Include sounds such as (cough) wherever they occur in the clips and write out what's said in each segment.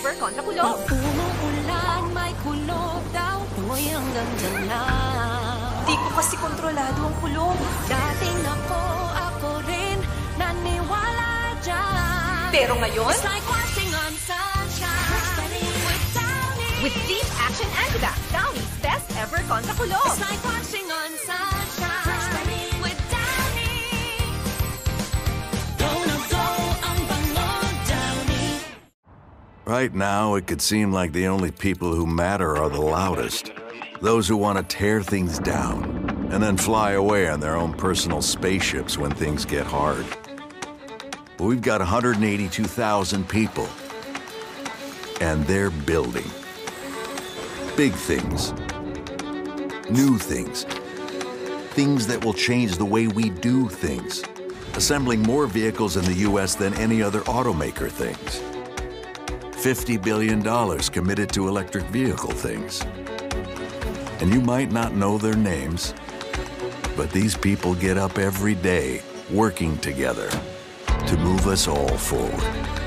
ever kontra kulog. Umuulan, may kulog daw, tuloy hanggang dyan lang. Di ko kasi kontrolado ang kulog. Dating ako, ako rin, naniwala dyan. Pero ngayon, It's like walking on sunshine with Downy. with Deep Action Antidote, Downy's best ever kontra kulog. It's like walking on sunshine Right now, it could seem like the only people who matter are the loudest. Those who want to tear things down and then fly away on their own personal spaceships when things get hard. But we've got 182,000 people, and they're building. Big things, new things, things that will change the way we do things, assembling more vehicles in the U.S. than any other automaker things. $50 billion committed to electric vehicle things. And you might not know their names, but these people get up every day working together to move us all forward.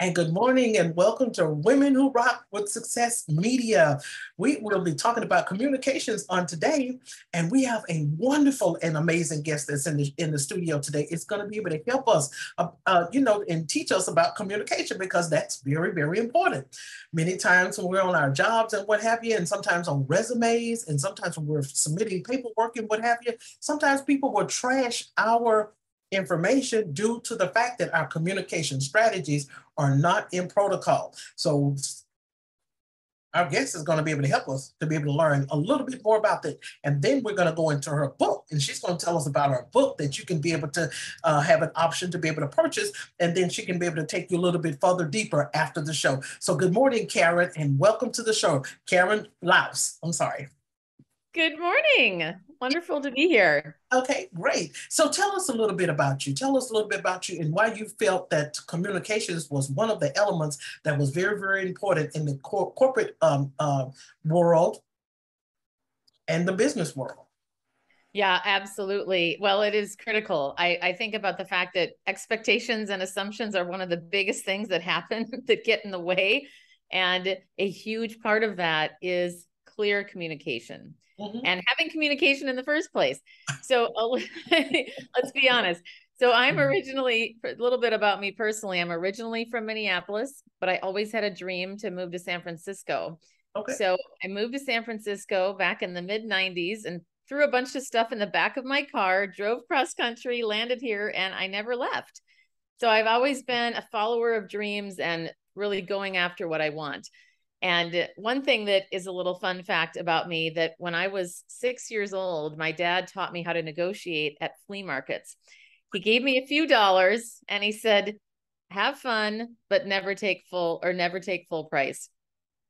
And good morning and welcome to Women Who Rock with Success Media. We will be talking about communications on today, and we have a wonderful and amazing guest that's in the, in the studio today. It's going to be able to help us, uh, uh, you know, and teach us about communication because that's very, very important. Many times when we're on our jobs and what have you, and sometimes on resumes, and sometimes when we're submitting paperwork and what have you, sometimes people will trash our information due to the fact that our communication strategies are not in protocol. So our guest is going to be able to help us to be able to learn a little bit more about that. And then we're going to go into her book and she's going to tell us about her book that you can be able to uh, have an option to be able to purchase. And then she can be able to take you a little bit further deeper after the show. So good morning, Karen, and welcome to the show. Karen Laos. I'm sorry. Good morning. Wonderful to be here. Okay, great. So tell us a little bit about you. Tell us a little bit about you and why you felt that communications was one of the elements that was very, very important in the cor- corporate um, uh, world and the business world. Yeah, absolutely. Well, it is critical. I, I think about the fact that expectations and assumptions are one of the biggest things that happen (laughs) that get in the way. And a huge part of that is clear communication Mhm. and having communication in the first place. So (laughs) (laughs) let's be honest. So I'm Mhm. originally a little bit about me personally. I'm originally from Minneapolis, but I always had a dream to move to San Francisco. Okay. So I moved to San Francisco back in the mid 90s and threw a bunch of stuff in the back of my car, drove cross country, landed here, and I never left. So I've always been a follower of dreams and really going after what I want. And one thing that is a little fun fact about me that when I was six years old, my dad taught me how to negotiate at flea markets. He gave me a few dollars and he said, have fun, but never take full or never take full price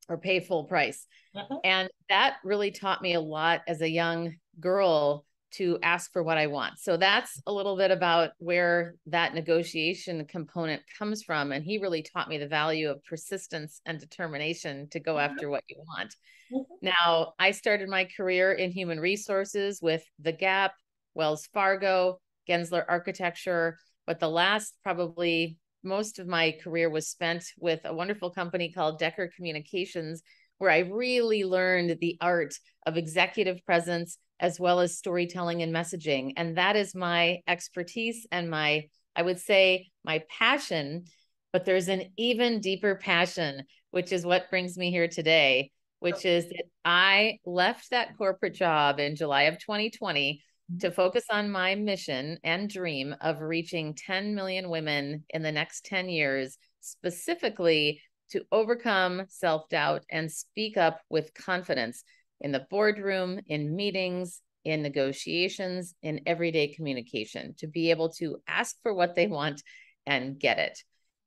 or pay full price. Mhm. And that really taught me a lot as a young girl to ask for what I want. So that's a little bit about where that negotiation component comes from. And he really taught me the value of persistence and determination to go after what you want. Mhm. Now, I started my career in human resources with The Gap, Wells Fargo, Gensler Architecture, but the last probably most of my career was spent with a wonderful company called Decker Communications, where I really learned the art of executive presence as well as storytelling and messaging. And that is my expertise and my, I would say, my passion. But there's an even deeper passion, which is what brings me here today, which is that I left that corporate job in July of 2020 mm-hmm. to focus on my mission and dream of reaching 10 million women in the next 10 years, specifically to overcome self doubt and speak up with confidence in the boardroom, in meetings, in negotiations, in everyday communication, to be able to ask for what they want and get it.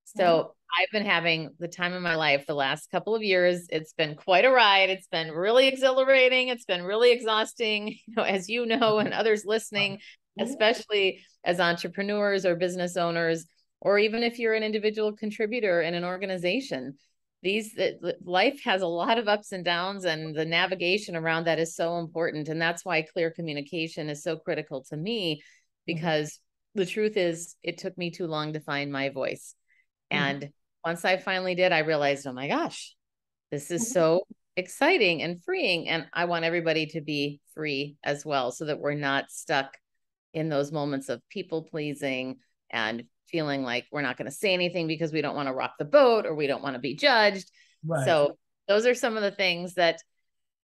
So. I've been having the time of my life the last couple of years. It's been quite a ride. It's been really exhilarating. It's been really exhausting, (laughs) you know, as you know, and others listening, especially as entrepreneurs or business owners, or even if you're an individual contributor in an organization. These life has a lot of ups and downs, and the navigation around that is so important. And that's why clear communication is so critical to me, mm-hmm. because mm-hmm. the truth is, it took me too long to find my voice. Mm-hmm. And once I finally did, I realized, oh my gosh, this is mm-hmm. so exciting and freeing. And I want everybody to be free as well so that we're not stuck in those moments of people pleasing and feeling like we're not going to say anything because we don't want to rock the boat or we don't want to be judged. Right. So those are some of the things that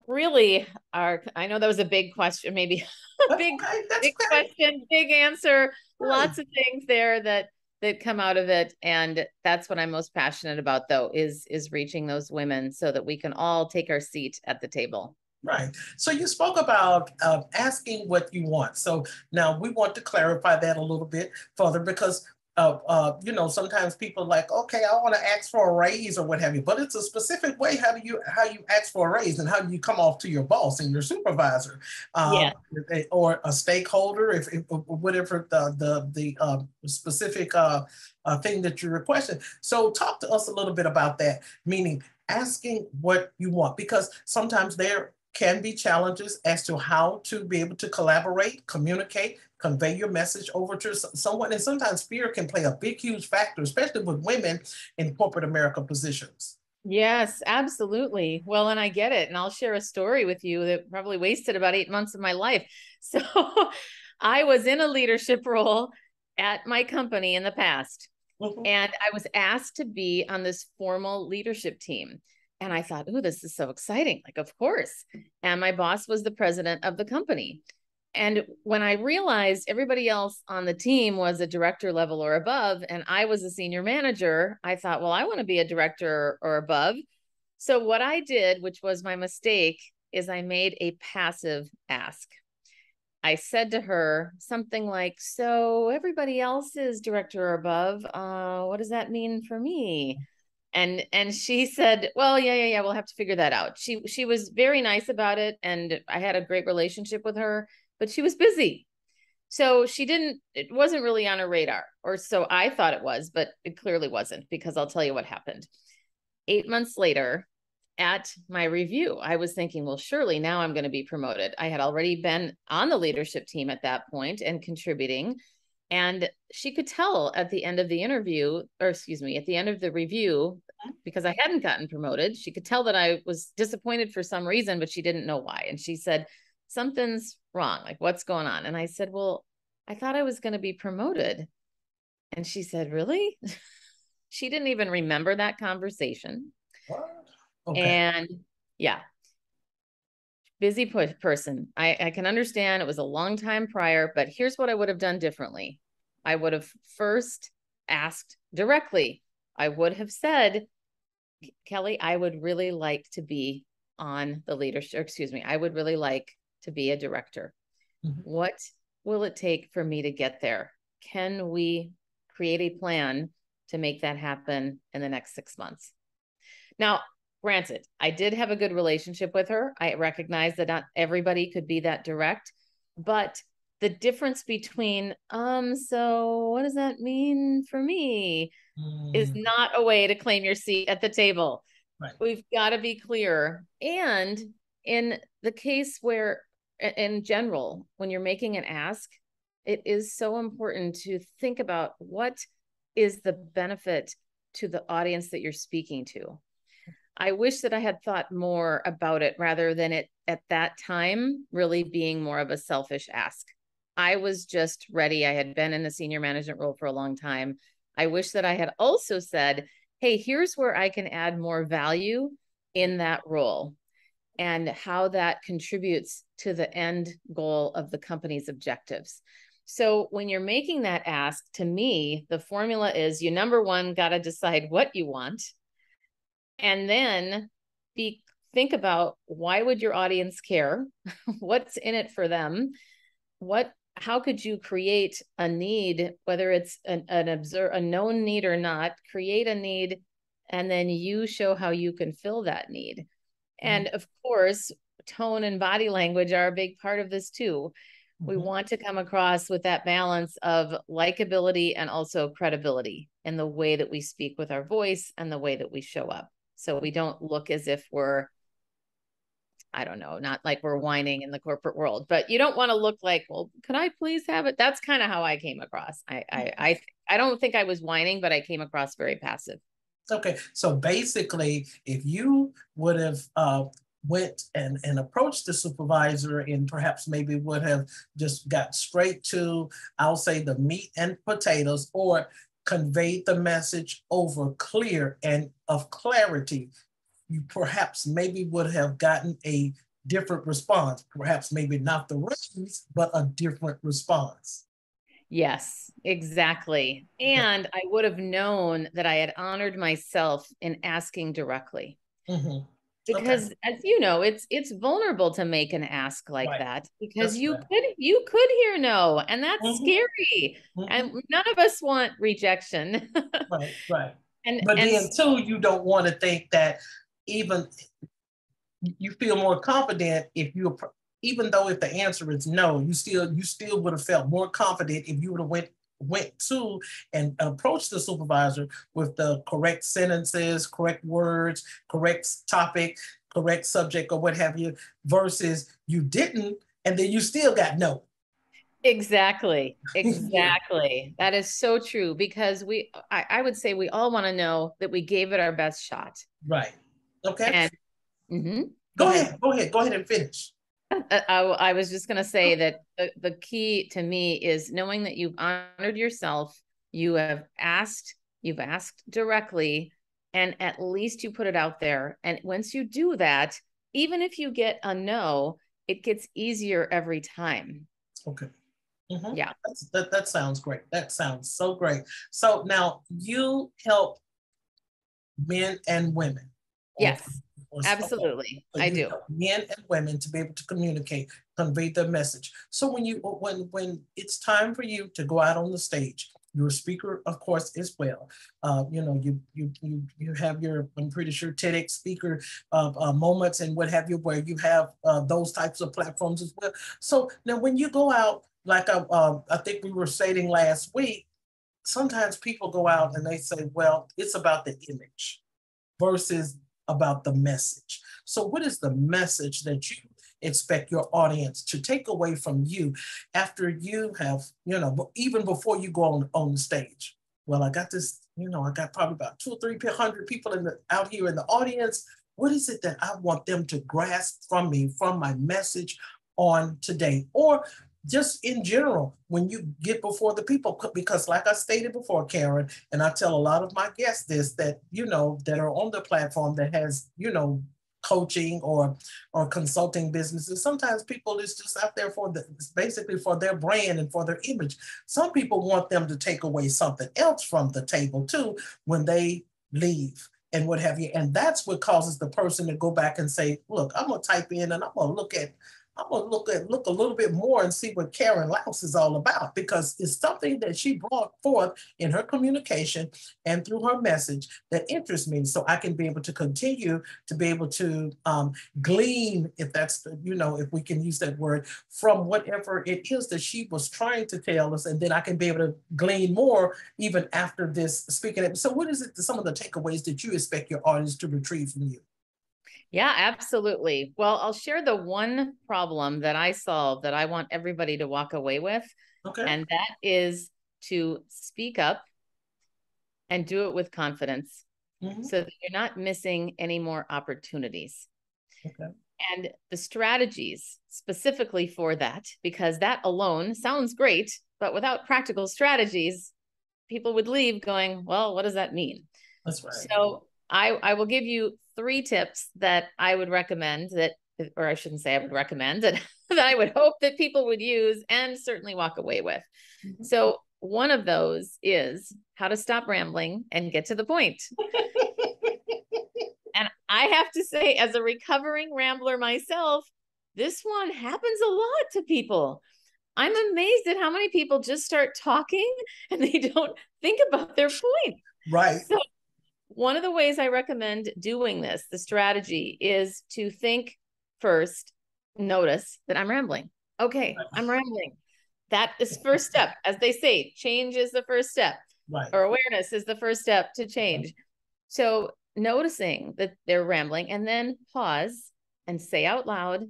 really are I know that was a big question, maybe (laughs) a big, big question, big answer, lots of things there that that come out of it. And that's what i'm most passionate about though is is reaching those women so that we can all take our seat at the table. Right. So you spoke about uh, asking what you want. So now we want to clarify that a little bit further because uh, uh, you know, sometimes people like, okay, I want to ask for a raise or what have you, but it's a specific way. How do you how you ask for a raise and how do you come off to your boss and your supervisor, um, yeah. or a stakeholder, if, if whatever the the the uh, specific uh, uh, thing that you're requesting. So talk to us a little bit about that, meaning asking what you want, because sometimes there can be challenges as to how to be able to collaborate, communicate, convey your message over to someone. And sometimes fear can play a big, huge factor, especially with women in corporate America positions. Yes, absolutely. Well, and I get it. And I'll share a story with you that probably wasted about eight months of my life. (laughs) So I was in a leadership role at my company in the past. Mm-hmm. And I was asked to be on this formal leadership team. And I thought, oh, this is so exciting. Like, of course. And my boss was the president of the company. And when I realized everybody else on the team was a director level or above, and I was a senior manager, I thought, well, I want to be a director or above. So, what I did, which was my mistake, is I made a passive ask. I said to her something like, So, everybody else is director or above. Uh, what does that mean for me? and and she said well yeah yeah yeah we'll have to figure that out she she was very nice about it and i had a great relationship with her but she was busy. So she didn't, it wasn't really on her radar, or so I thought it was, but it clearly wasn't because I'll tell you what happened. Eight months later, at my review, I was thinking, well, surely now I'm going to be promoted. I had already been on the leadership team at that point and contributing. And she could tell at the end of the interview, or excuse me, at the end of the review, because I hadn't gotten promoted, she could tell that I was disappointed for some reason, but she didn't know why. And she said, something's wrong. Like, what's going on? And I said, Well, I thought I was going to be promoted. And she said, Really? (laughs) she didn't even remember that conversation. Okay. And yeah, busy person. I, I can understand it was a long time prior, but here's what I would have done differently. I would have first asked directly. I would have said, Kelly, I would really like to be on the leadership, excuse me, I would really like to be a director. Mm-hmm. What will it take for me to get there? Can we create a plan to make that happen in the next six months? Now, granted, I did have a good relationship with her. I recognize that not everybody could be that direct, but the difference between um so what does that mean for me mm. is not a way to claim your seat at the table right. we've got to be clear and in the case where in general, when you're making an ask, it is so important to think about what is the benefit to the audience that you're speaking to. I wish that I had thought more about it rather than it at that time really being more of a selfish ask. I was just ready. I had been in the senior management role for a long time. I wish that I had also said, hey, here's where I can add more value in that role and how that contributes to the end goal of the company's objectives. So when you're making that ask, to me, the formula is you number one got to decide what you want, and then be think about why would your audience care, (laughs) what's in it for them, what how could you create a need, whether it's an, an observe a known need or not, create a need, and then you show how you can fill that need. Mm-hmm. And of course, tone and body language are a big part of this too. Mm-hmm. We want to come across with that balance of likability and also credibility in the way that we speak with our voice and the way that we show up. So we don't look as if we're I don't know, not like we're whining in the corporate world, but you don't want to look like, well, could I please have it? That's kind of how I came across. I, I, mm-hmm. I, I don't think I was whining, but I came across very passive. Okay, so basically, if you would have uh, went and, and approached the supervisor and perhaps maybe would have just got straight to, I'll say, the meat and potatoes, or conveyed the message over clear and of clarity you perhaps maybe would have gotten a different response. Perhaps maybe not the raise, but a different response. Yes, exactly. And I would have known that I had honored myself in asking directly. Mm-hmm. Because okay. as you know, it's it's vulnerable to make an ask like right. that because that's you right. could you could hear no, and that's mm-hmm. scary. Mm-hmm. And none of us want rejection. (laughs) right, right. And but and, then too, you don't want to think that even you feel more confident if you even though if the answer is no you still you still would have felt more confident if you would have went went to and approached the supervisor with the correct sentences correct words correct topic correct subject or what have you versus you didn't and then you still got no exactly (laughs) exactly that is so true because we I, I would say we all want to know that we gave it our best shot right Okay. And, mm-hmm. Go ahead. Go ahead. Go ahead and finish. Uh, I, I was just going to say that the, the key to me is knowing that you've honored yourself, you have asked, you've asked directly, and at least you put it out there. And once you do that, even if you get a no, it gets easier every time. Okay. Mm-hmm. Yeah. That's, that, that sounds great. That sounds so great. So now you help men and women Yes, absolutely. I do. Men and women to be able to communicate, convey their message. So when you when when it's time for you to go out on the stage, you're a speaker, of course, as well. Uh, you know, you you you you have your, I'm pretty sure TEDx speaker uh, uh, moments and what have you, where you have uh, those types of platforms as well. So now, when you go out, like I, uh, um, I think we were stating last week, sometimes people go out and they say, well, it's about the image versus about the message. So, what is the message that you expect your audience to take away from you after you have, you know, even before you go on, on the stage? Well, I got this, you know, I got probably about two or three hundred people in the out here in the audience. What is it that I want them to grasp from me, from my message on today? Or just in general when you get before the people because like i stated before karen and i tell a lot of my guests this that you know that are on the platform that has you know coaching or or consulting businesses sometimes people is just out there for the basically for their brand and for their image. Some people want them to take away something else from the table too when they leave and what have you. And that's what causes the person to go back and say look i'm going to type in and i'm going to look at I'm gonna look at look a little bit more and see what Karen Laos is all about because it's something that she brought forth in her communication and through her message that interests me. So I can be able to continue to be able to um, glean, if that's the, you know, if we can use that word, from whatever it is that she was trying to tell us, and then I can be able to glean more even after this speaking. So, what is it? Some of the takeaways that you expect your audience to retrieve from you? Yeah, absolutely. Well, I'll share the one problem that I solved that I want everybody to walk away with. Okay. And that is to speak up and do it with confidence mm-hmm. so that you're not missing any more opportunities. Okay. And the strategies specifically for that, because that alone sounds great, but without practical strategies, people would leave going, well, what does that mean? That's right. So I, I will give you three tips that I would recommend that, or I shouldn't say I would recommend that, (laughs) that I would hope that people would use and certainly walk away with. Mm-hmm. So one of those is how to stop rambling and get to the point. (laughs) and I have to say, as a recovering rambler myself, this one happens a lot to people. I'm amazed at how many people just start talking and they don't think about their point. Right. So, one of the ways I recommend doing this, the strategy, is to think first, notice that I'm rambling. Okay, I'm rambling. That is first step. (laughs) As they say, change is the first step, Right. or awareness is the first step to change. So, noticing that they're rambling and then pause and say out loud,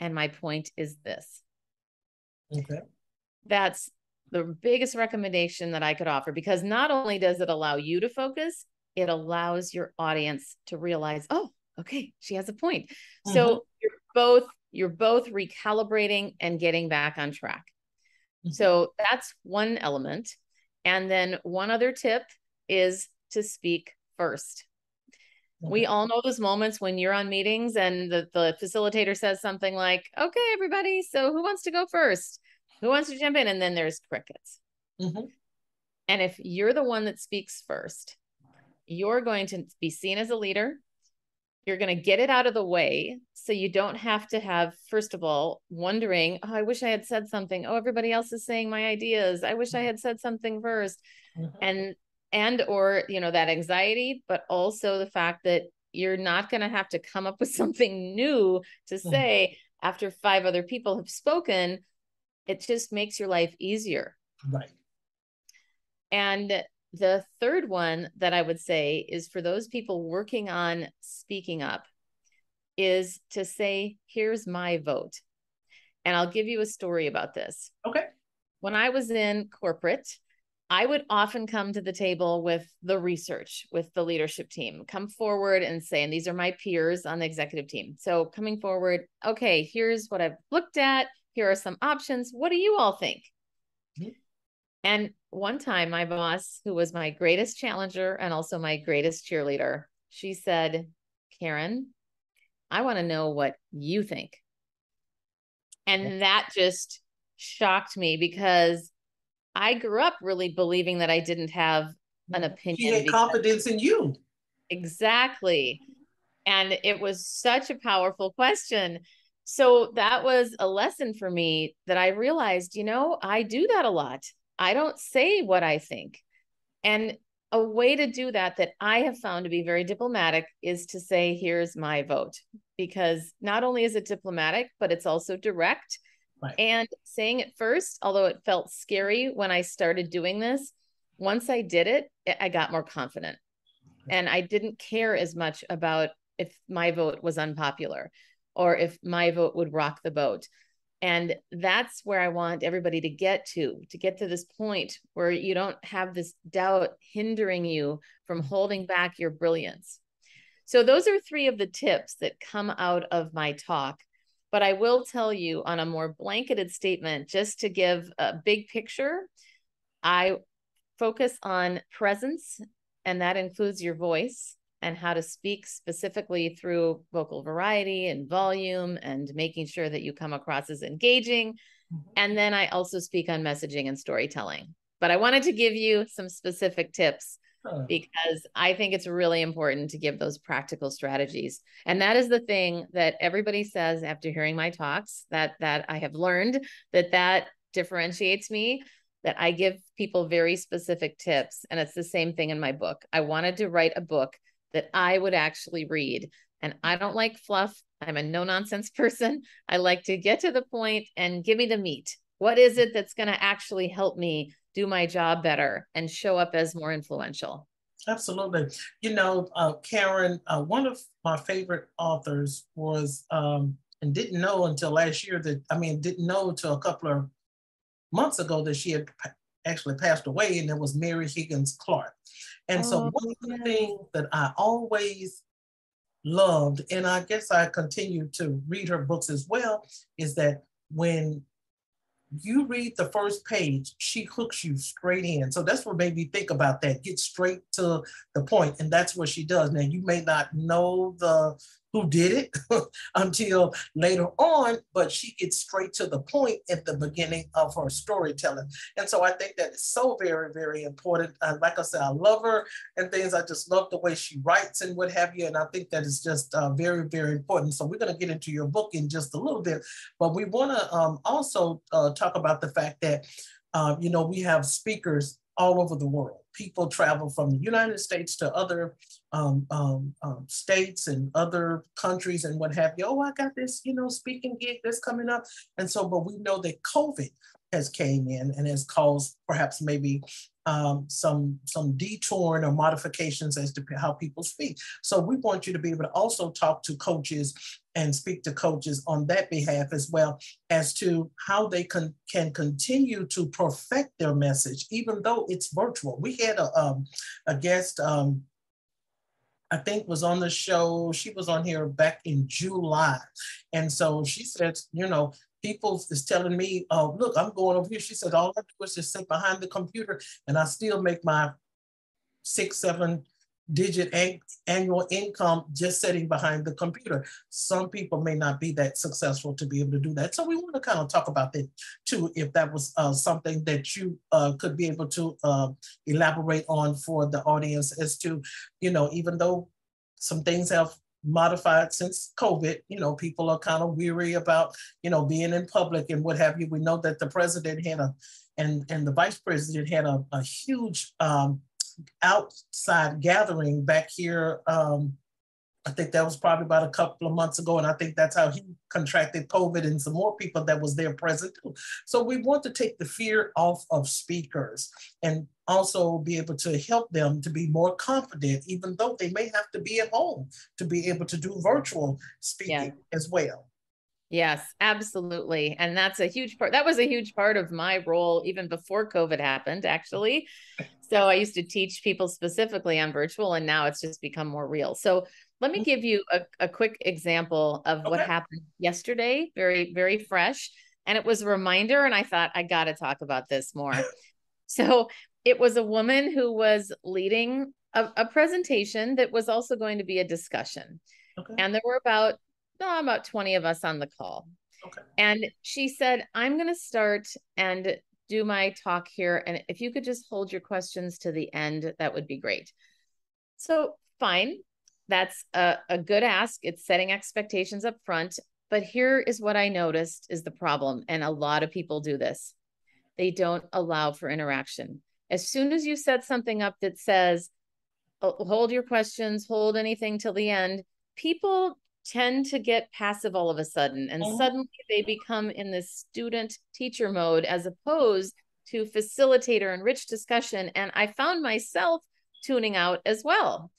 and my point is this. Okay. That's the biggest recommendation that I could offer because not only does it allow you to focus, it allows your audience to realize, oh, okay, she has a point. So you're both you're both recalibrating and getting back on track. Mhm. So that's one element. And then one other tip is to speak first. We all know those moments when you're on meetings and the, the facilitator says something like, okay, everybody, so who wants to go first? Who wants to jump in? And then there's crickets. Mhm. And if you're the one that speaks first, you're going to be seen as a leader. You're going to get it out of the way. So you don't have to have, first of all, wondering, oh, I wish I had said something. Oh, everybody else is saying my ideas. I wish I had said something first. Mhm. And, and, or, you know, that anxiety, but also the fact that you're not going to have to come up with (laughs) something new to Mhm. say after five other people have spoken. It just makes your life easier. Right. And the third one that I would say is for those people working on speaking up is to say, here's my vote. And I'll give you a story about this. Okay. When I was in corporate, I would often come to the table with the research, with the leadership team, come forward and say, and these are my peers on the executive team. So coming forward, okay, here's what I've looked at. Here are some options. What do you all think? And one time, my boss, who was my greatest challenger and also my greatest cheerleader, she said, Karen, I want to know what you think. And that just shocked me because I grew up really believing that I didn't have an mm-hmm. She opinion. had because- confidence in you. Exactly. And it was such a powerful question. So that was a lesson for me that I realized, you know, I do that a lot. I don't say what I think. And a way to do that that I have found to be very diplomatic is to say, here's my vote. Because not only is it diplomatic, but it's also direct. Right. And saying it first, although it felt scary when I started doing this, once I did it, I got more confident and I didn't care as much about if my vote was unpopular or if my vote would rock the boat. And that's where I want everybody to get to, to get to this point where you don't have this doubt hindering you from mm-hmm. holding back your brilliance. So, those are three of the tips that come out of my talk. But I will tell you on a more blanketed statement, just to give a big picture, I focus on presence and that includes your voice and how to speak specifically through vocal variety and volume and making sure that you come across as engaging. Mm-hmm. And then I also speak on messaging and storytelling. But I wanted to give you some specific tips because I think it's really important to give those practical strategies. And that is the thing that everybody says after hearing my talks that that I have learned that that differentiates me that I give people very specific tips and it's the same thing in my book. I wanted to write a book that I would actually read and I don't like fluff. I'm a no nonsense (laughs) person. I like to get to the point and give me the meat. What is it that's going to actually help me do my job better and show up as more influential? Absolutely. You know, uh, Karen, uh, one of my favorite authors was, um, and didn't know until last year that, I mean, didn't know until a couple of months ago that she had actually passed away, and it was Mary Higgins Clark. And so, oh, one of the things that I always loved, and I guess I continue to read her books as well, is that when you read the first page, she hooks you straight in. So that's what made me think about that. Get straight to the point, and that's what she does. Now you may not know the who did it (laughs) until later on, but she gets straight to the point at the beginning of her storytelling. And so I think that is so very, very important. Uh, like I said, I love her and things. I just love the way she writes and what have you. And I think that is just uh, very, very important. So we're going to get into your book in just a little bit, but we want to um, also uh, talk about the fact that, uh, you know, we have speakers all over the world. People travel from the United States to other um, um, um, states and other countries and what have you. Oh, I got this, you know, speaking gig that's coming up. And so, but we know that COVID has came in and has caused perhaps maybe um, some some detouring or modifications as to how people speak. So we want you to be able to also talk to coaches and speak to coaches on that behalf as well as to how they can can continue to perfect their message, even though it's virtual. We had a um, a guest. Um, I think was on the show. She was on here back in July. And so she said, you know, people is telling me, oh, look, I'm going over here. She said, all I do is just sit behind the computer and I still make my six, seven digit an- annual income just sitting behind the computer. Some people may not be that successful to be able to do that. So we want to kind of talk about that too, if that was uh, something that you uh, could be able to uh, elaborate on for the audience as to, you know, even though some things have modified since COVID. You know, people are kind of weary about, you know, being in public and what have you. We know that the president had a, and, and the vice president had a, a huge um, outside gathering back here um, I think that was probably about a couple of months ago, and I think that's how he contracted COVID and some more people that was there present too. So we want to take the fear off of speakers and also be able to help them to be more confident, even though they may have to be at home to be able to do virtual speaking yeah. as well. Yes, absolutely. And that's a huge part. That was a huge part of my role even before COVID happened, actually. So I used to teach people specifically on virtual, and now it's just become more real. So let me mm-hmm. give you a, a quick example of okay. what happened yesterday, very, very fresh. And it was a reminder, and I thought, I got to talk about this more. (laughs) so it was a woman who was leading a, a, presentation that was also going to be a discussion. Okay. And there were about, oh, about 20 of us on the call. Okay. And she said, I'm going to start and do my talk here. And if you could just hold your questions to the end, that would be great. So, fine that's a, a good ask. It's setting expectations up front. But here is what I noticed is the problem. And a lot of people do this. They don't allow for interaction. As soon as you set something up that says, oh, hold your questions, hold anything till the end, people tend to get passive all of a sudden. And oh. suddenly they become in this student teacher mode as opposed to facilitator and rich discussion. And I found myself tuning out as well.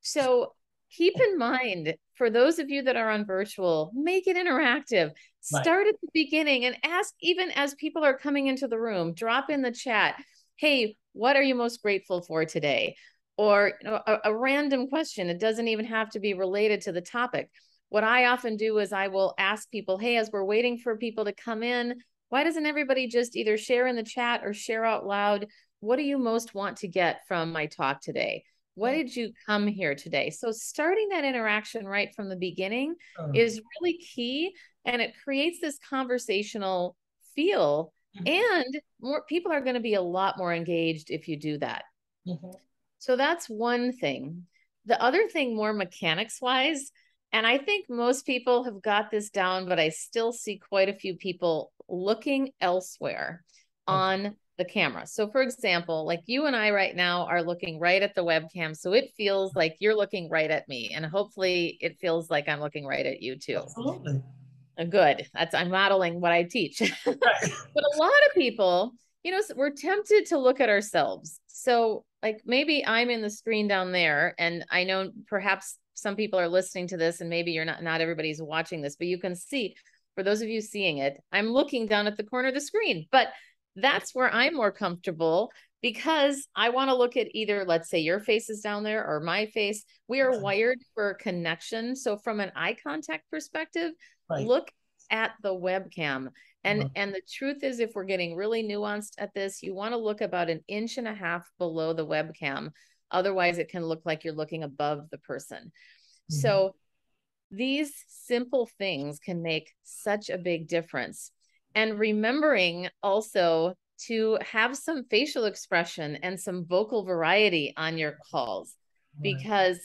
So keep in mind for those of you that are on virtual, make it interactive. Start at the beginning and ask, even as people are coming into the room, drop in the chat, hey, what are you most grateful for today? Or you know, a, a random question. It doesn't even have to be related to the topic. What I often do is I will ask people, hey, as we're waiting for people to come in, why doesn't everybody just either share in the chat or share out loud? What do you most want to get from my talk today? What did you come here today? So starting that interaction right from the beginning uh, is really key and it creates this conversational feel mm-hmm. and more people are going to be a lot more engaged if you do that. Mm-hmm. So that's one thing. The other thing more mechanics wise and I think most people have got this down but I still see quite a few people looking elsewhere okay. on the camera. So for example, like you and I right now are looking right at the webcam. So it feels like you're looking right at me. And hopefully it feels like I'm looking right at you too. Absolutely. Uh, good. That's I'm modeling what I teach. (laughs) but a lot of people, you know, we're tempted to look at ourselves. So like maybe I'm in the screen down there and I know perhaps some people are listening to this and maybe you're not not everybody's watching this, but you can see for those of you seeing it, I'm looking down at the corner of the screen. But that's where I'm more comfortable because I want to look at either, let's say your face is down there or my face. We are wired for connection. So from an eye contact perspective, right. look at the webcam. And uh-huh. and the truth is if we're getting really nuanced at this, you want to look about an inch and a half below the webcam. Otherwise, it can look like you're looking above the person. Mm-hmm. So these simple things can make such a big difference. And remembering also to have some facial expression and some vocal variety on your calls right. because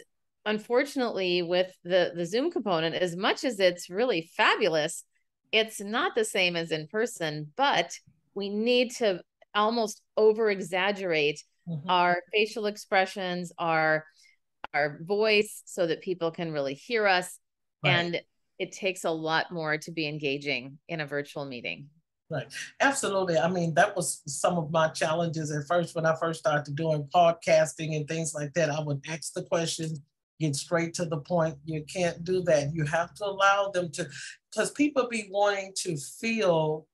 unfortunately with the the zoom component as much as it's really fabulous it's not the same as in person but we need to almost over exaggerate mm-hmm. our facial expressions our our voice so that people can really hear us right. and it takes a lot more to be engaging in a virtual meeting Right. Absolutely. I mean, that was some of my challenges at first when I first started doing podcasting and things like that. I would ask the questions, get straight to the point. You can't do that. You have to allow them to, because people be wanting to feel,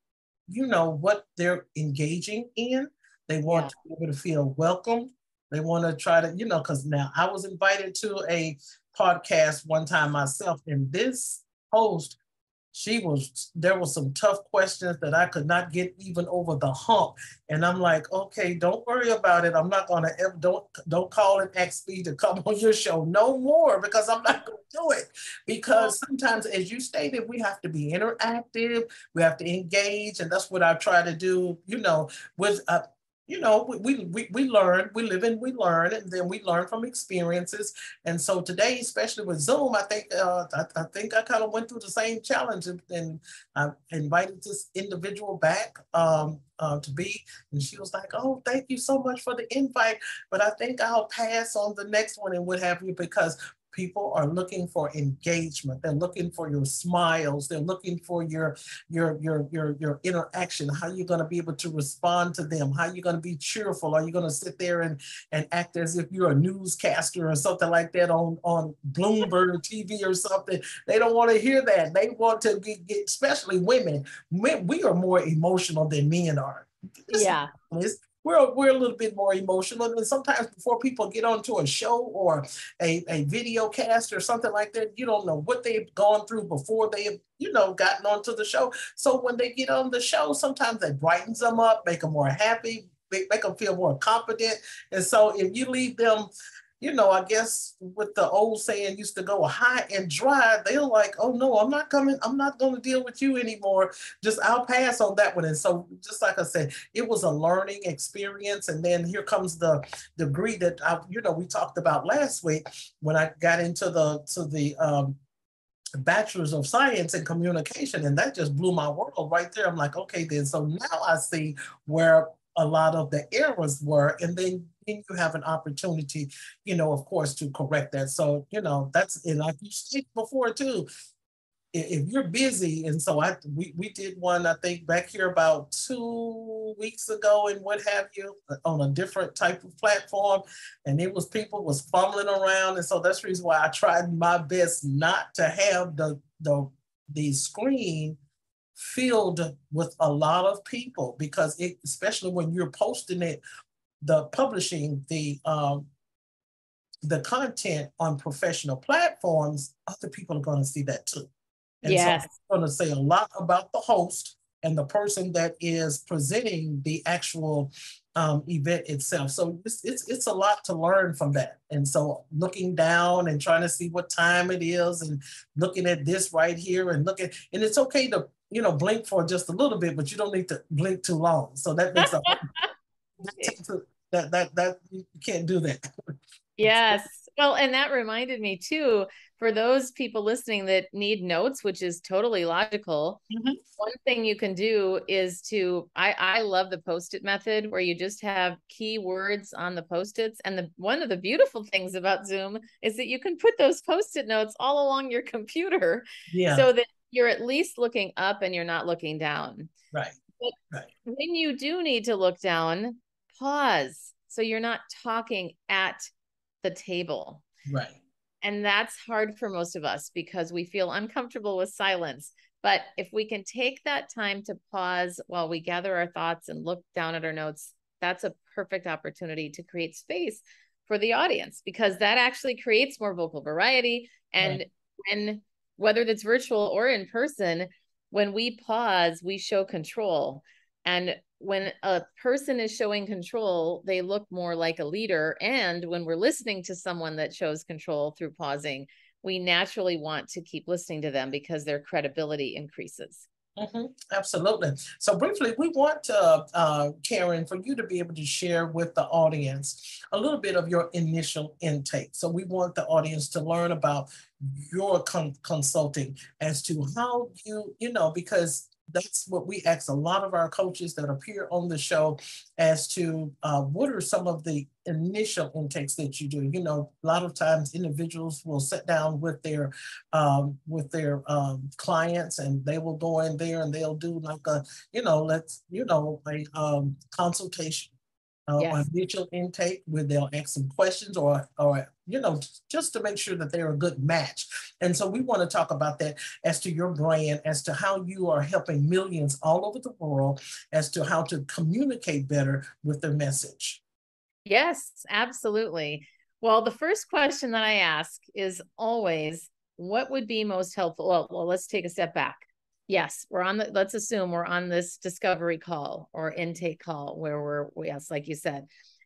you know, what they're engaging in. They want yeah. to be able to feel welcome. They want to try to, you know, because now I was invited to a podcast one time myself, and this host she was there were some tough questions that I could not get even over the hump. And I'm like, okay, don't worry about it. I'm not gonna ever don't don't call ask me to come (laughs) on your show no more because I'm not gonna do it. Because sometimes, as you stated, we have to be interactive, we have to engage, and that's what I try to do, you know, with uh, you know, we, we, we learn, we live and we learn, and then we learn from experiences. And so today, especially with Zoom, I think uh, I, I think I kind of went through the same challenge, and, I invited this individual back um, uh, to be, and she was like, "Oh, thank you so much for the invite, but I think I'll pass on the next one and what have you because people are looking for engagement. They're looking for your smiles. They're looking for your your your your, your interaction. How you're going to be able to respond to them? How you're going to be cheerful? Are you going to sit there and and act as if you're a newscaster or something like that on on bloomberg tv or something? They don't want to hear that. They want to get, get especially women. We are more emotional than men are. Yeah we're, we're a little bit more emotional. And sometimes before people get onto a show or a, a video cast or something like that, you don't know what they've gone through before they've, you know, gotten onto the show. So when they get on the show, sometimes it brightens them up, make them more happy, make, make them feel more confident. And so if you leave them you know, I guess with the old saying used to go high and dry, they're like, oh no, I'm not coming, I'm not going to deal with you anymore. Just I'll pass on that one. And so just like I said, it was a learning experience. And then here comes the degree that I, you know, we talked about last week when I got into the to the um bachelor's of science in communication and that just blew my world right there i'm like okay then so now i see where a lot of the errors were and then you have an opportunity, you know, of course, to correct that. So, you know, that's and like you said before too, if you're busy, and so I we, we did one, I think back here about two weeks ago and what have you uh, on a different type of platform. And it was people was fumbling around. And so that's the reason why I tried my best not to have the the the screen filled with a lot of people because it especially when you're posting it the publishing the um, the content on professional platforms, other people are going to see that too. And yes. so I'm going to say a lot about the host and the person that is presenting the actual um, event itself. So it's, it's it's a lot to learn from that. And so looking down and trying to see what time it is and looking at this right here and looking and it's okay to you know blink for just a little bit, but you don't need to blink too long. So that makes a (laughs) that that that you can't do that. yes. Well, and that reminded me too, for those people listening that need notes, which is totally logical, mm-hmm. one thing you can do is to I I love the post-it method where you just have keywords on the post-its. And the one of the beautiful things about Zoom is that you can put those post-it notes all along your computer yeah. so that you're at least looking up and you're not looking down. Right. But right. when you do need to look down, pause. So you're not talking at the table. Right. And that's hard for most of us because we feel uncomfortable with silence. But if we can take that time to pause while we gather our thoughts and look down at our notes, that's a perfect opportunity to create space for the audience because that actually creates more vocal variety. And right. when, whether that's virtual or in person, when we pause, we show control. And when a person is showing control, they look more like a leader. And when we're listening to someone that shows control through pausing, we naturally want to keep listening to them because their credibility increases. Mm-hmm, absolutely. So briefly, we want uh, uh, Karen for you to be able to share with the audience a little bit of your initial intake. So we want the audience to learn about your con- consulting as to how you, you know, because that's what we ask a lot of our coaches that appear on the show as to uh, what are some of the initial intakes that you do? You know a lot of times individuals will sit down with their um, with their um, clients and they will go in there and they'll do like a you know let's you know a um, consultation uh, yes. initial intake where they'll ask some questions or, or, you know, just to make sure that they're a good match. And so we want to talk about that as to your brand, as to how you are helping millions all over the world, as to how to communicate better with their message. Yes, absolutely. Well, the first question that I ask is always, what would be most helpful? Well, well let's take a step back yes we're on the let's assume we're on this discovery call or intake call where we're yes like you said.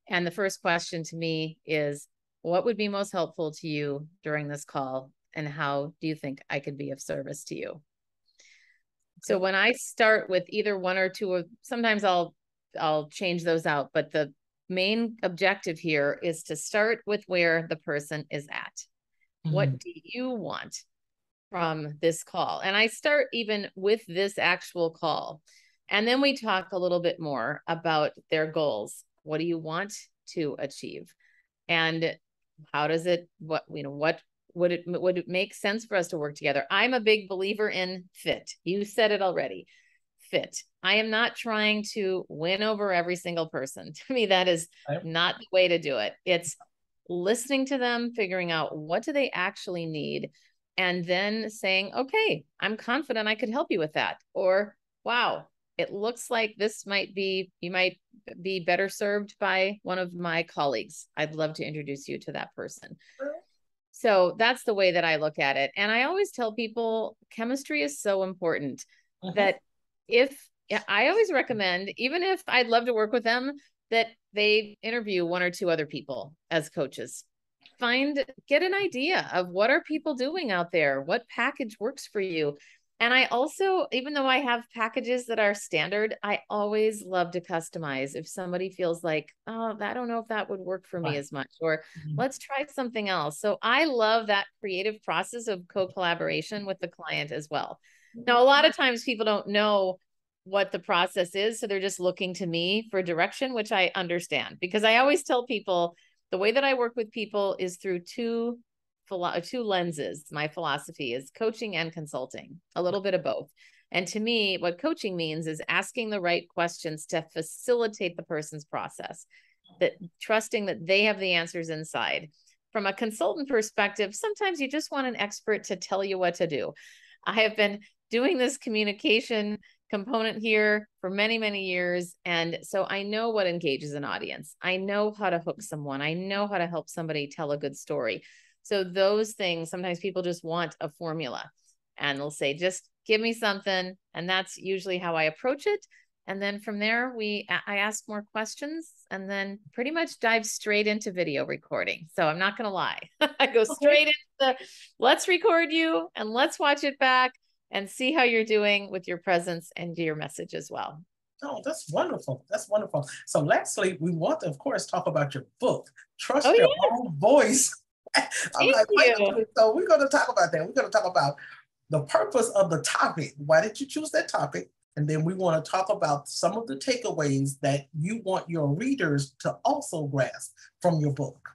And the first question to me is what would be most helpful to you during this call and how do you think i could be of service to you? So when i start with either one or two of sometimes i'll i'll change those out but the main objective here is to start with where the person is at. Mm-hmm. what do you want from this call. And I start even with this actual call. And then we talk a little bit more about their goals. What do you want to achieve? And how does it what you know what would it would it make sense for us to work together? I'm a big believer in fit. You said it already. Fit. I am not trying to win over every single person. (laughs) To me that is not the way to do it. It's listening to them, figuring out what do they actually need? And then saying, okay, I'm confident I could help you with that. Or, wow, it looks like this might be, you might be better served by one of my colleagues. I'd love to introduce you to that person. So that's the way that I look at it. And I always tell people chemistry is so important uh-huh. that if I always recommend, even if I'd love to work with them, that they interview one or two other people as coaches find get an idea of what are people doing out there? What package works for you? And i also even though i have packages that are standard i always love to customize. If somebody feels like oh i don't know if that would work for me as much or mm-hmm. let's try something else. So i love that creative process of co-collaboration with the client as well. Now a lot of times people don't know what the process is so they're just looking to me for direction which i understand because i always tell people the way that I work with people is through two two lenses. My philosophy is coaching and consulting, a little bit of both. And to me, what coaching means is asking the right questions to facilitate the person's process, that trusting that they have the answers inside. From a consultant perspective, sometimes you just want an expert to tell you what to do. I have been doing this communication component here for many, many years. And so I know what engages an audience. I know how to hook someone. I know how to help somebody tell a good story. So those things, sometimes people just want a formula and they'll say, just give me something. And that's usually how I approach it. And then from there, we I ask more questions and then pretty much dive straight into video recording. So I'm not gonna lie. (laughs) I go straight into the let's record you and let's watch it back and see how you're doing with your presence and your message as well. Oh, that's wonderful. That's wonderful. So lastly, we want to, of course, talk about your book, Trust oh, Your yes. Own Voice. (laughs) Like. So we're going to talk about that. We're going to talk about the purpose of the topic. Why did you choose that topic? And then we want to talk about some of the takeaways that you want your readers to also grasp from your book.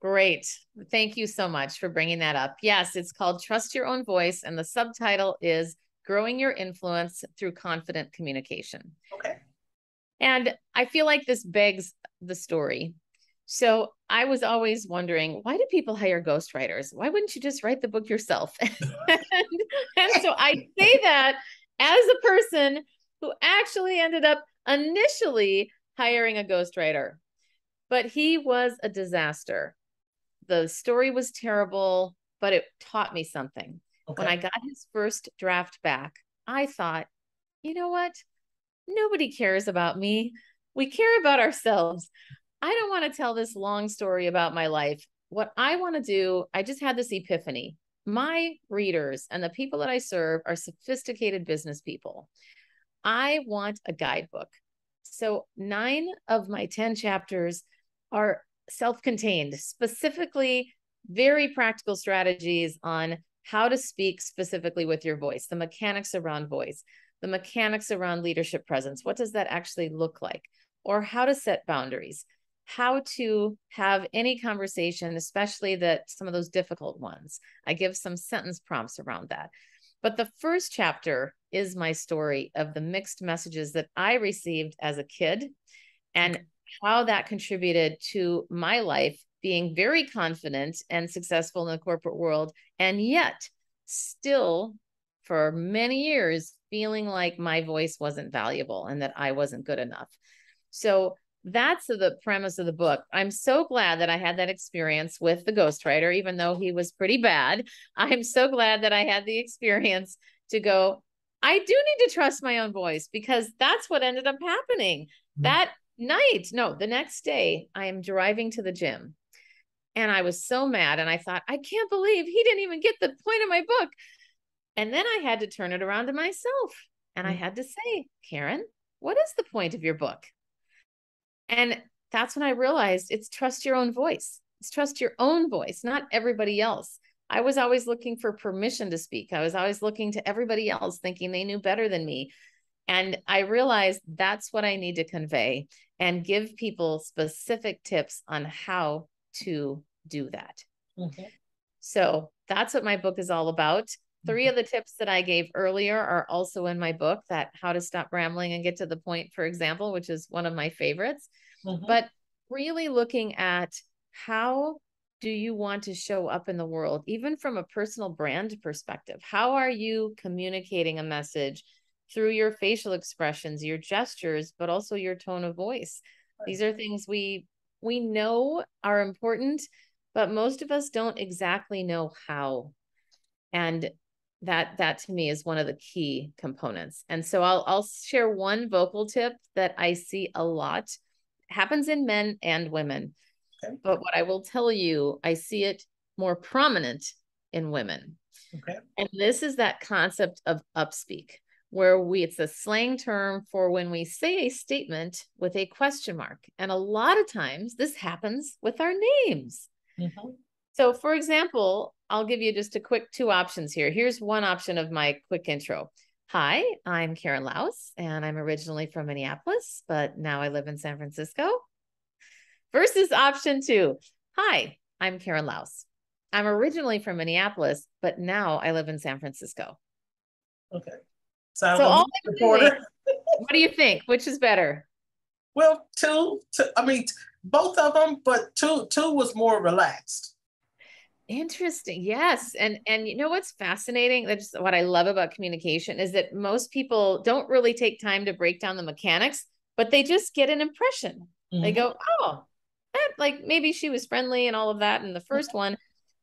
Great. Thank you so much for bringing that up. Yes, it's called Trust Your Own Voice, and the subtitle is Growing Your Influence Through Confident Communication. Okay. And I feel like this begs the story. So I was always wondering, why do people hire ghostwriters? Why wouldn't you just write the book yourself? and, (laughs) and so I say that as a person who actually ended up initially hiring a ghostwriter, but he was a disaster the story was terrible, but it taught me something. Okay. When I got his first draft back, I thought, you know what? Nobody cares about me. We care about ourselves. I don't want to tell this long story about my life. What I want to do, I just had this epiphany. my readers and the people that I serve are sophisticated business people. I want a guidebook. So, nine of my 10 chapters are self contained, specifically very practical strategies on how to speak specifically with your voice, the mechanics around voice, the mechanics around leadership presence. What does that actually look like? Or how to set boundaries, how to have any conversation, especially that some of those difficult ones. I give some sentence prompts around that. But the first chapter is my story of the mixed messages that I received as a kid and how that contributed to my life being very confident and successful in the corporate world, and yet still for many years feeling like my voice wasn't valuable and that I wasn't good enough. So that's the premise of the book. I'm so glad that I had that experience with the ghostwriter, even though he was pretty bad. (laughs) I'm so glad that I had the experience to go, I do need to trust my own voice because that's what ended up happening. Mm-hmm. That night, no, the next day, I am driving to the gym. And I was so mad. And I thought, I can't believe he didn't even get the point of my book. And then I had to turn it around to myself. And I mm. had to say, Karen, what is the point of your book? And that's when I realized it's trust your own voice. It's trust your own voice, not everybody else. I was always looking for permission to speak. I was always looking to everybody else, thinking they knew better than me. And I realized that's what I need to convey and give people specific tips on how to do that. Mm-hmm. So that's what my book is all about. 3 mm-hmm. of the tips that I gave earlier are also in my book that how to stop rambling and get to the point, for example, which is one of my favorites. Mm-hmm. But really looking at how do you want to show up in the world, even from a personal brand perspective? How are you communicating a message through your facial expressions, your gestures, but also your tone of voice? These are things we we know are important, but most of us don't exactly know how. And that that to me is one of the key components. And so I'll I'll share one vocal tip that I see a lot happens in men and women. Okay. But what I will tell you, I see it more prominent in women. Okay. And this is that concept of upspeak, where we it's a slang term for when we say a statement with a question mark. And a lot of times this happens with our names. Mm-hmm. So, for example, I'll give you just a quick two options here. Here's one option of my quick intro. Hi, I'm Karen Laos, and I'm originally from Minneapolis, but now I live in San Francisco. Versus option two Hi, I'm Karen Laos. I'm originally from Minneapolis, but now I live in San Francisco. Okay. So all reporter. what do you think? Which is better? Well, two, two, I mean, both of them, but two, two was more relaxed. Interesting. Yes. And and you know what's fascinating? That's what I love about communication is that most people don't really take time to break down the mechanics, but they just get an impression. Mm-hmm. They go, "Oh, that like maybe she was friendly and all of that in the 1st mm-hmm. one."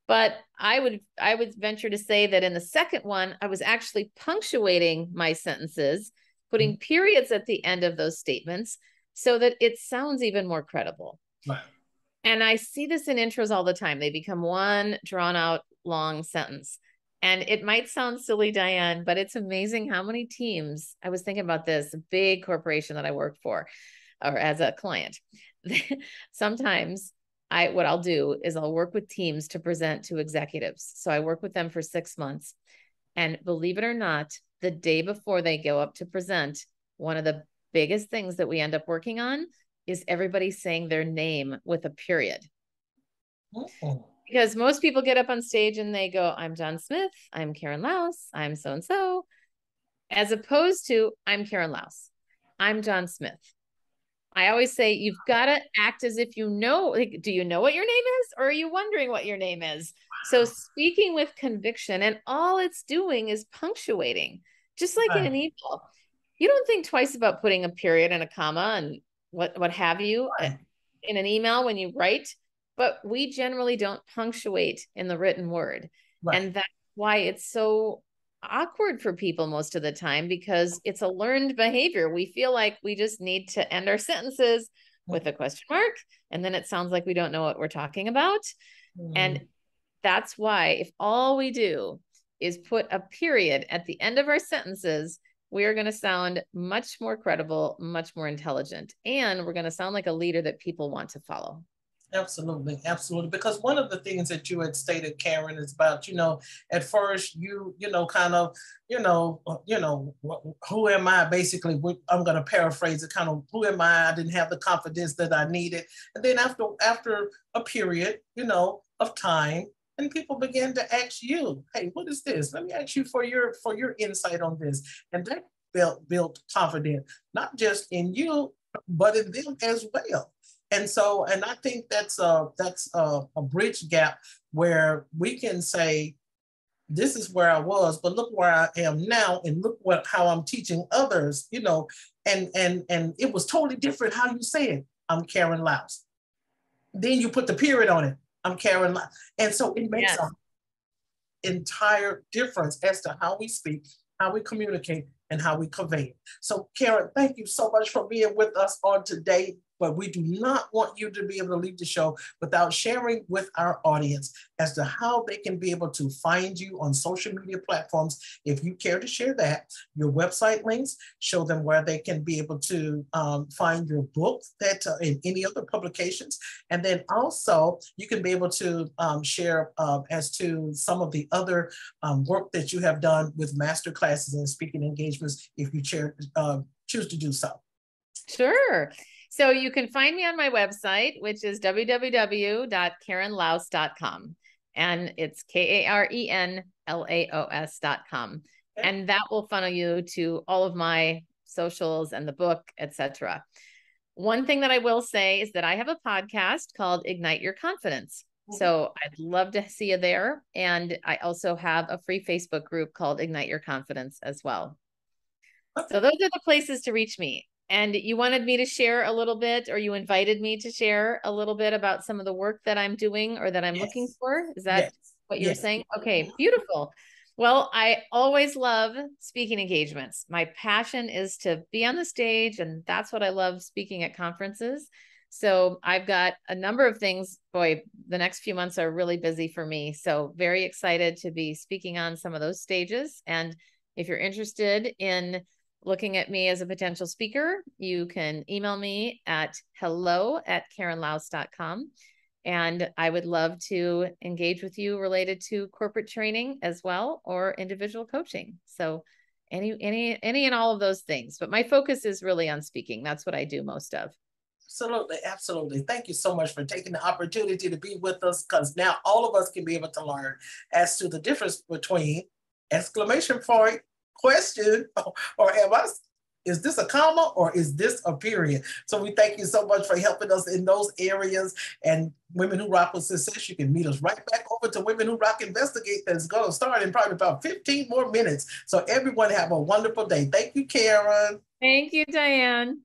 But I would I would venture to say that in the second one, I was actually punctuating my sentences, putting mm-hmm. periods at the end of those statements so that it sounds even more credible. And I see this in intros all the time. They become one drawn out long sentence. And it might sound silly, Diane, but it's amazing how many teams. I was thinking about this big corporation that I work for or as a client. (laughs) Sometimes I what I'll do is I'll work with teams to present to executives. So I work with them for 6 months. And believe it or not, the day before they go up to present, one of the biggest things that we end up working on is everybody saying their name with a period. Oh. Because most people get up on stage and they go, I'm John Smith, I'm Karen Laos, I'm so and so, as opposed to, I'm Karen Laos, I'm John Smith. I always say you've got to act as if you know. Like, do you know what your name is, or are you wondering what your name is? Wow. So, speaking with conviction, and all it's doing is punctuating, just like in an email. You don't think twice about putting a period and a comma and what what have you uh, in an email when you write but we generally don't punctuate in the written word right. and that's why it's so awkward for people most of the time because it's a learned behavior we feel like we just need to end our sentences with a question mark and then it sounds like we don't know what we're talking about mm. and that's why if all we do is put a period at the end of our sentences, we are going to sound much more credible, much more intelligent, and we're going to sound like a leader that people want to follow. Absolutely, absolutely. Because one of the things that you had stated, Karen, is about you know at first you you know kind of you know uh, you know who am I? Basically, I'm going to paraphrase it. Kind of who am I? I didn't have the confidence that I needed, and then after after a period, you know, of time, and people began to ask you, "Hey, what is this? Let me ask you for your for your insight on this." And that built built confidence, not just in you, but in them as well. And so, and I think that's a that's a, a bridge gap where we can say, this is where I was, but look where I am now, and look what how I'm teaching others, you know, and and and it was totally different how you say it. I'm Karen Laos. Then you put the period on it. I'm Karen Laos. And so it makes yes. an entire difference as to how we speak, how we communicate, and how we convey it. So Karen, thank you so much for being with us on today but we do not want you to be able to leave the show without sharing with our audience as to how they can be able to find you on social media platforms. If you care to share that, your website links, show them where they can be able to um, find your book that uh, in any other publications. And then also you can be able to um, share uh, as to some of the other um, work that you have done with master classes and speaking engagements if you chair, uh, choose to do so. Sure. So you can find me on my website, which is www.karenlaos.com. And it's K A R E N L A O S.com. Okay. And that will funnel you to all of my socials and the book, etc. One thing that I will say is that I have a podcast called Ignite Your Confidence. Mm-hmm. So I'd love to see you there. And I also have a free Facebook group called Ignite Your Confidence as well. Okay. So those are the places to reach me and you wanted me to share a little bit or you invited me to share a little bit about some of the work that i'm doing or that i'm yes. looking for? Is that yes. what you're yes. saying? Okay beautiful. Well i always love speaking engagements. My passion is to be on the stage and that's what i love speaking at conferences. So i've got a number of things boy the next few months are really busy for me. So very excited to be speaking on some of those stages. And if you're interested in looking at me as a potential speaker, you can email me at hello at karenlaos.com. And I would love to engage with you related to corporate training as well or individual coaching. So any any any and all of those things. But my focus is really on speaking. That's what I do most of. Absolutely, absolutely. Thank you so much for taking the opportunity to be with us because now all of us can be able to learn as to the difference between exclamation point question or am I is this a comma or is this a period? So we thank you so much for helping us in those areas. And Women Who Rock with Success, you can meet us right back over to Women Who Rock Investigate that's going to start in probably about 15 more minutes. So everyone have a wonderful day. Thank you, Karen. Thank you, Diane.